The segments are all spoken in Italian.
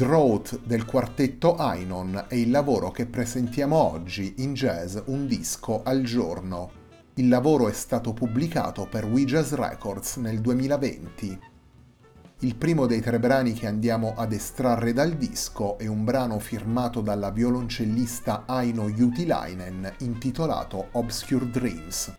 Drought del quartetto Ainon è il lavoro che presentiamo oggi in jazz un disco al giorno. Il lavoro è stato pubblicato per We Jazz Records nel 2020. Il primo dei tre brani che andiamo ad estrarre dal disco è un brano firmato dalla violoncellista Aino Jutilainen intitolato Obscure Dreams.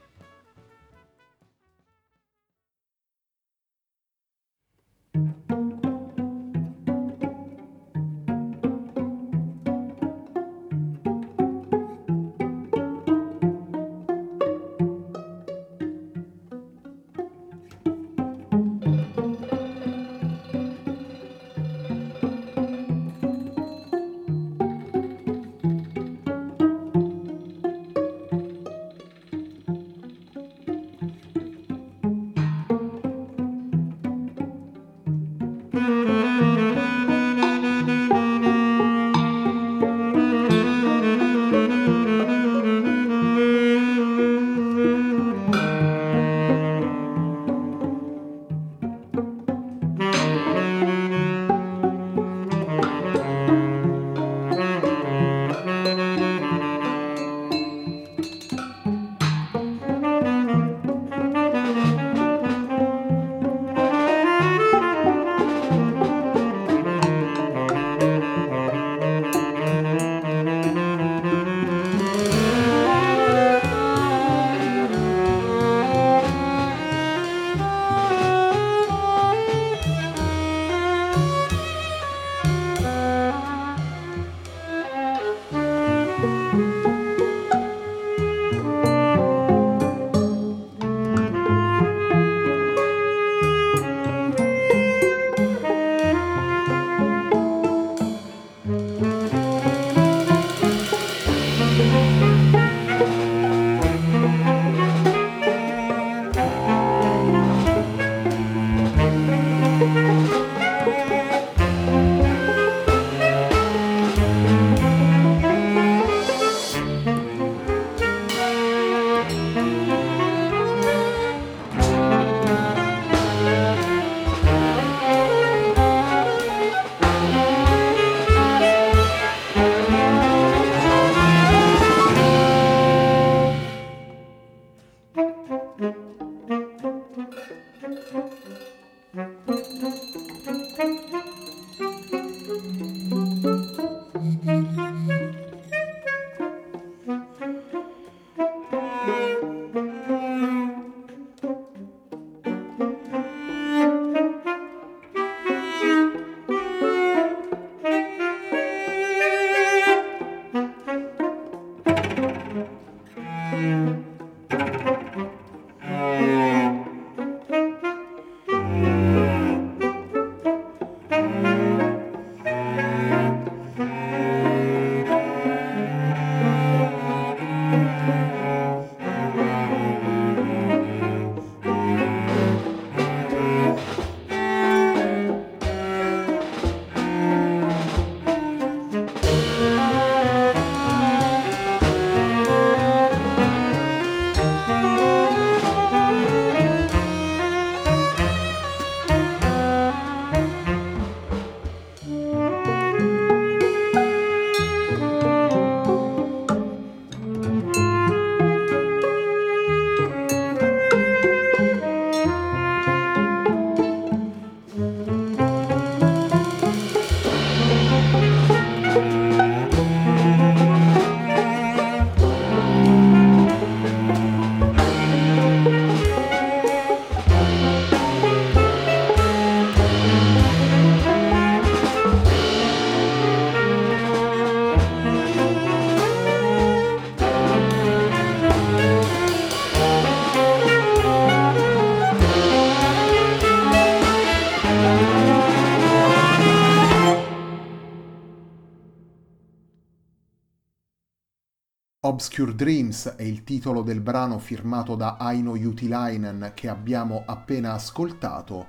Obscure Dreams è il titolo del brano firmato da Aino Utilainen che abbiamo appena ascoltato.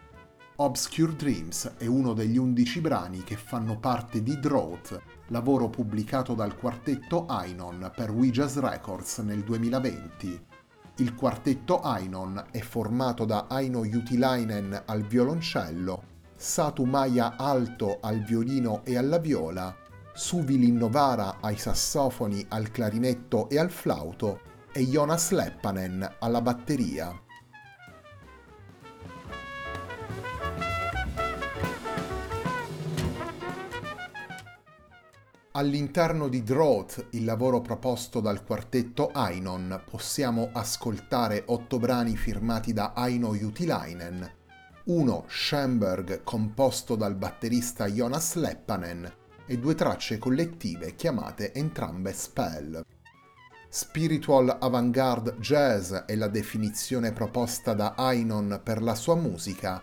Obscure Dreams è uno degli undici brani che fanno parte di Drought, lavoro pubblicato dal quartetto Ainon per Ouija's Records nel 2020. Il quartetto Ainon è formato da Aino Utilainen al violoncello, Satu Maya Alto al violino e alla viola, Suvilin Novara ai sassofoni, al clarinetto e al flauto e Jonas Leppanen alla batteria. All'interno di Drought, il lavoro proposto dal quartetto Ainon, possiamo ascoltare otto brani firmati da Aino Utilainen, uno Schoenberg composto dal batterista Jonas Leppanen e due tracce collettive chiamate entrambe Spell. Spiritual avant-garde jazz è la definizione proposta da Ainon per la sua musica.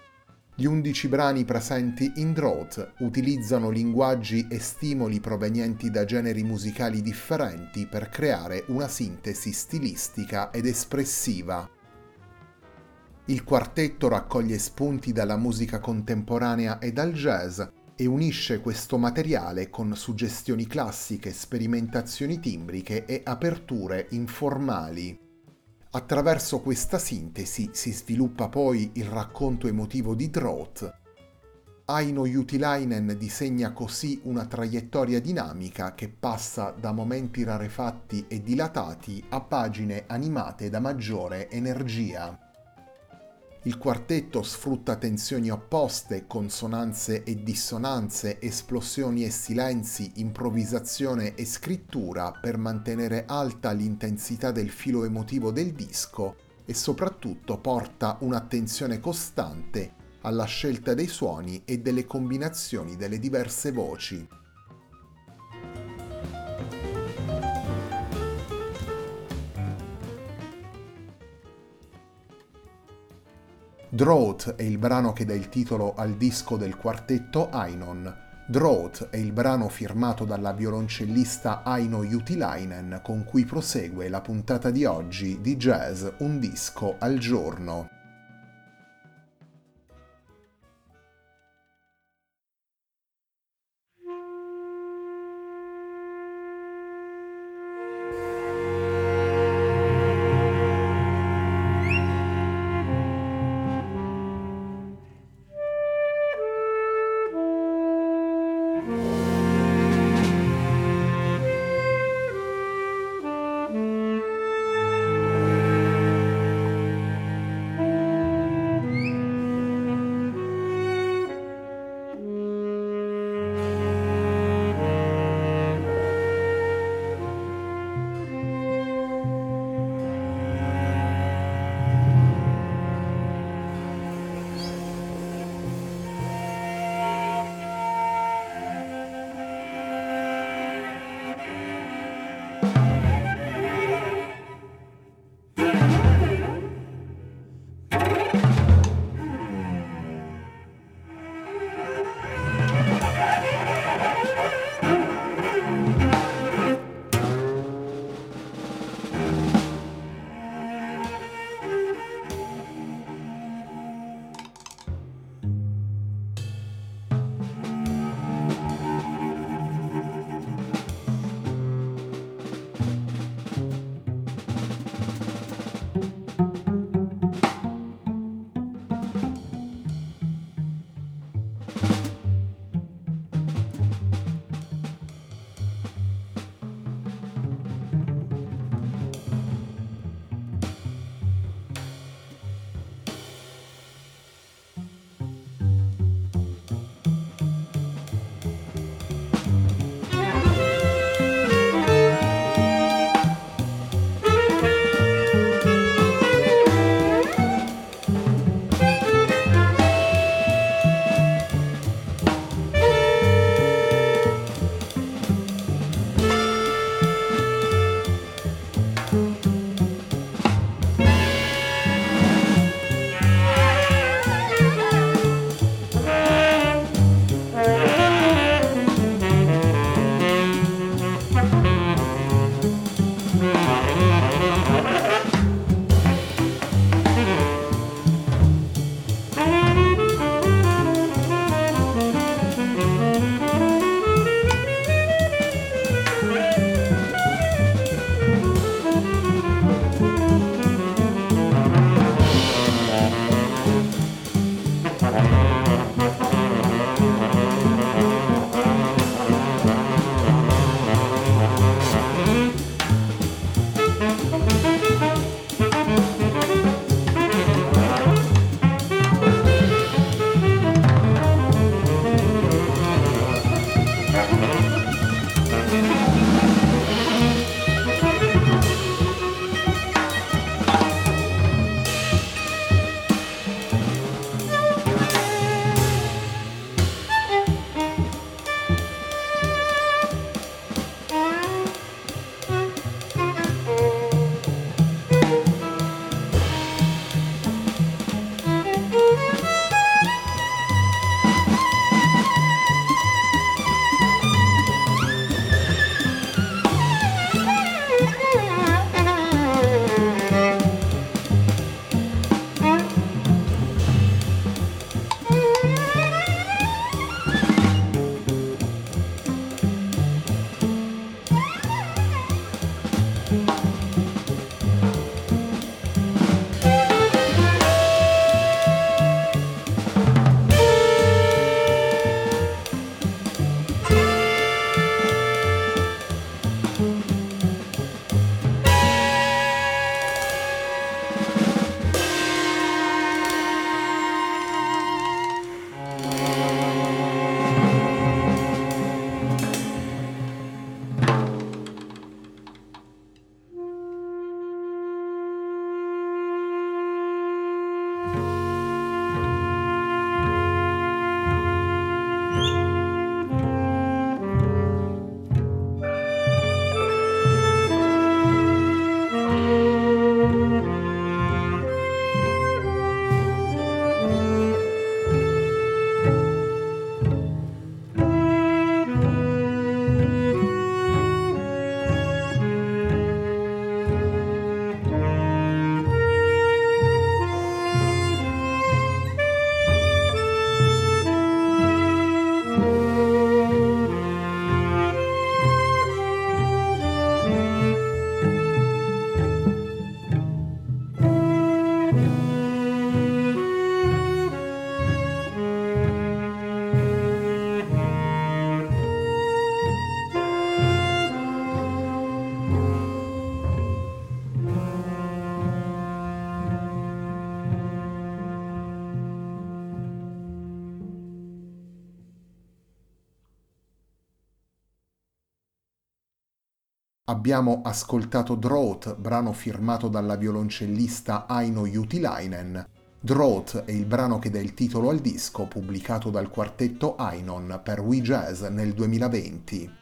Gli undici brani presenti in Drought utilizzano linguaggi e stimoli provenienti da generi musicali differenti per creare una sintesi stilistica ed espressiva. Il quartetto raccoglie spunti dalla musica contemporanea e dal jazz, e unisce questo materiale con suggestioni classiche, sperimentazioni timbriche e aperture informali. Attraverso questa sintesi si sviluppa poi il racconto emotivo di Drought. Aino Utilainen disegna così una traiettoria dinamica che passa da momenti rarefatti e dilatati a pagine animate da maggiore energia. Il quartetto sfrutta tensioni opposte, consonanze e dissonanze, esplosioni e silenzi, improvvisazione e scrittura per mantenere alta l'intensità del filo emotivo del disco e soprattutto porta un'attenzione costante alla scelta dei suoni e delle combinazioni delle diverse voci. Drought è il brano che dà il titolo al disco del quartetto Ainon. Drought è il brano firmato dalla violoncellista Aino Utilainen con cui prosegue la puntata di oggi di Jazz Un disco al giorno. Abbiamo ascoltato Drought, brano firmato dalla violoncellista Aino Jutilainen. Drought è il brano che dà il titolo al disco pubblicato dal quartetto Ainon per We Jazz nel 2020.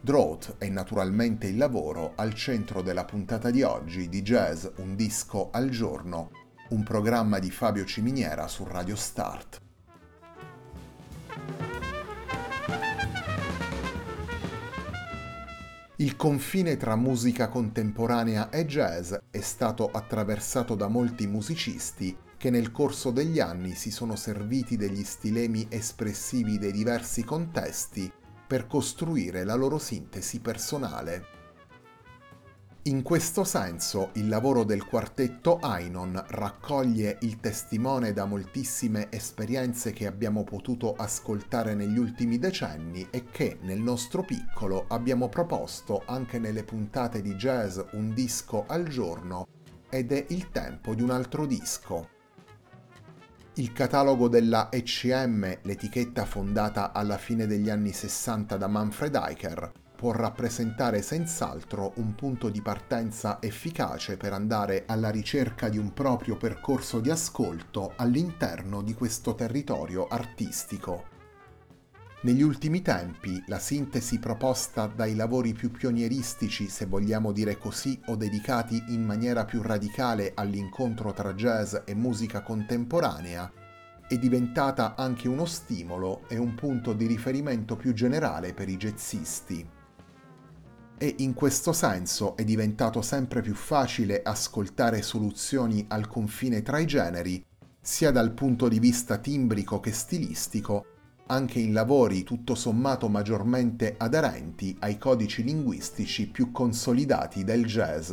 Drought è naturalmente il lavoro al centro della puntata di oggi di Jazz Un disco al giorno, un programma di Fabio Ciminiera su Radio Start. Il confine tra musica contemporanea e jazz è stato attraversato da molti musicisti che nel corso degli anni si sono serviti degli stilemi espressivi dei diversi contesti per costruire la loro sintesi personale. In questo senso il lavoro del quartetto Ainon raccoglie il testimone da moltissime esperienze che abbiamo potuto ascoltare negli ultimi decenni e che nel nostro piccolo abbiamo proposto anche nelle puntate di jazz un disco al giorno ed è il tempo di un altro disco. Il catalogo della ECM, l'etichetta fondata alla fine degli anni 60 da Manfred Eicher, può rappresentare senz'altro un punto di partenza efficace per andare alla ricerca di un proprio percorso di ascolto all'interno di questo territorio artistico. Negli ultimi tempi la sintesi proposta dai lavori più pionieristici, se vogliamo dire così, o dedicati in maniera più radicale all'incontro tra jazz e musica contemporanea, è diventata anche uno stimolo e un punto di riferimento più generale per i jazzisti e in questo senso è diventato sempre più facile ascoltare soluzioni al confine tra i generi, sia dal punto di vista timbrico che stilistico, anche in lavori tutto sommato maggiormente aderenti ai codici linguistici più consolidati del jazz.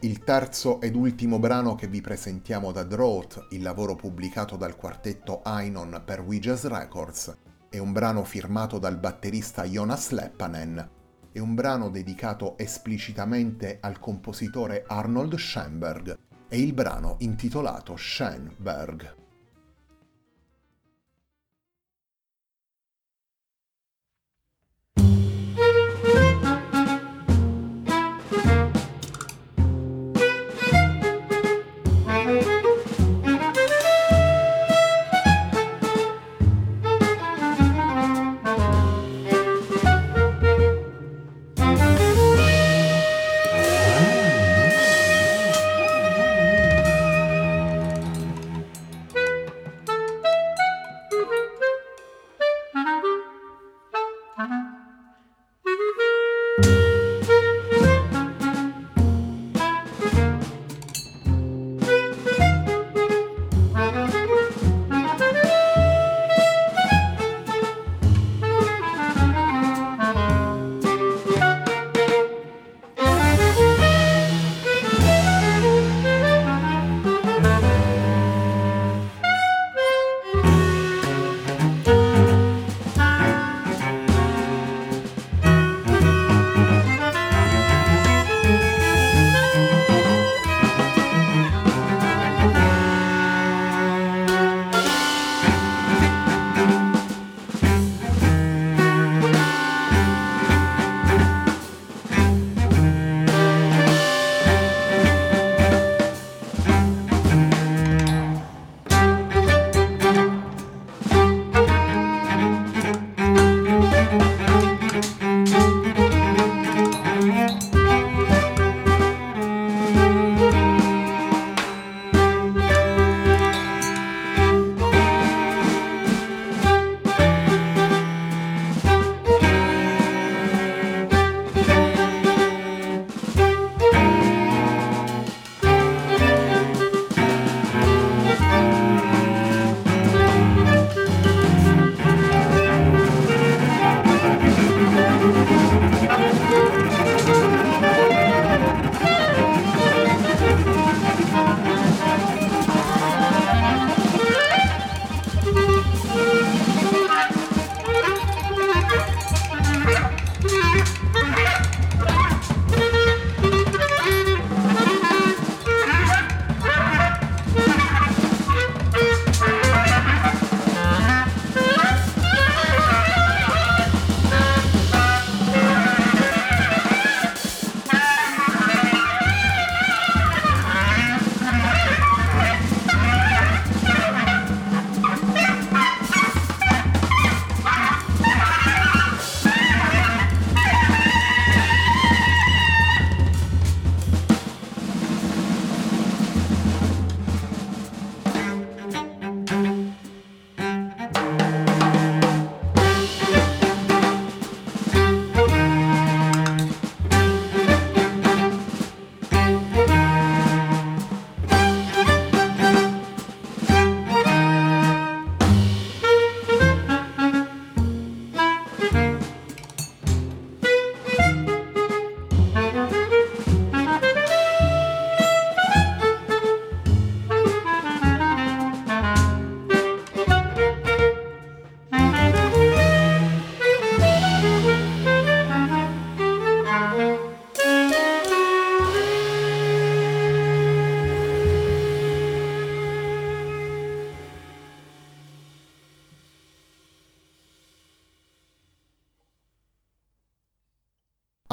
Il terzo ed ultimo brano che vi presentiamo da Drought, il lavoro pubblicato dal quartetto Ainon per Jazz Records, è un brano firmato dal batterista Jonas Leppanen. È un brano dedicato esplicitamente al compositore Arnold Schoenberg e il brano intitolato Schoenberg.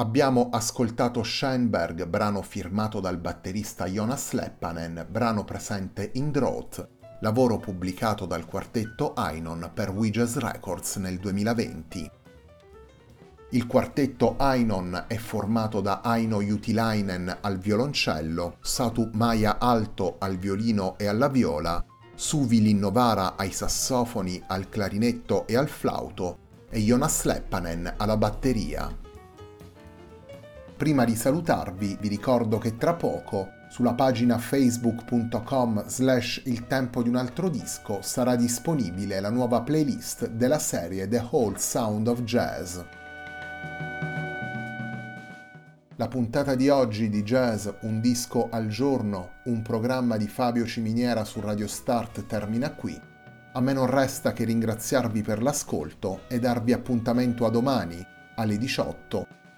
Abbiamo ascoltato Schoenberg, brano firmato dal batterista Jonas Leppanen, brano presente in Drought, lavoro pubblicato dal quartetto Ainon per Ouija's Records nel 2020. Il quartetto Ainon è formato da Aino Jutilainen al violoncello, Satu Maya Alto al violino e alla viola, Suvi Linnovara ai sassofoni, al clarinetto e al flauto e Jonas Leppanen alla batteria. Prima di salutarvi vi ricordo che tra poco sulla pagina facebook.com slash il tempo di un altro disco sarà disponibile la nuova playlist della serie The Whole Sound of Jazz. La puntata di oggi di Jazz Un disco al giorno, un programma di Fabio Ciminiera su Radio Start termina qui. A me non resta che ringraziarvi per l'ascolto e darvi appuntamento a domani alle 18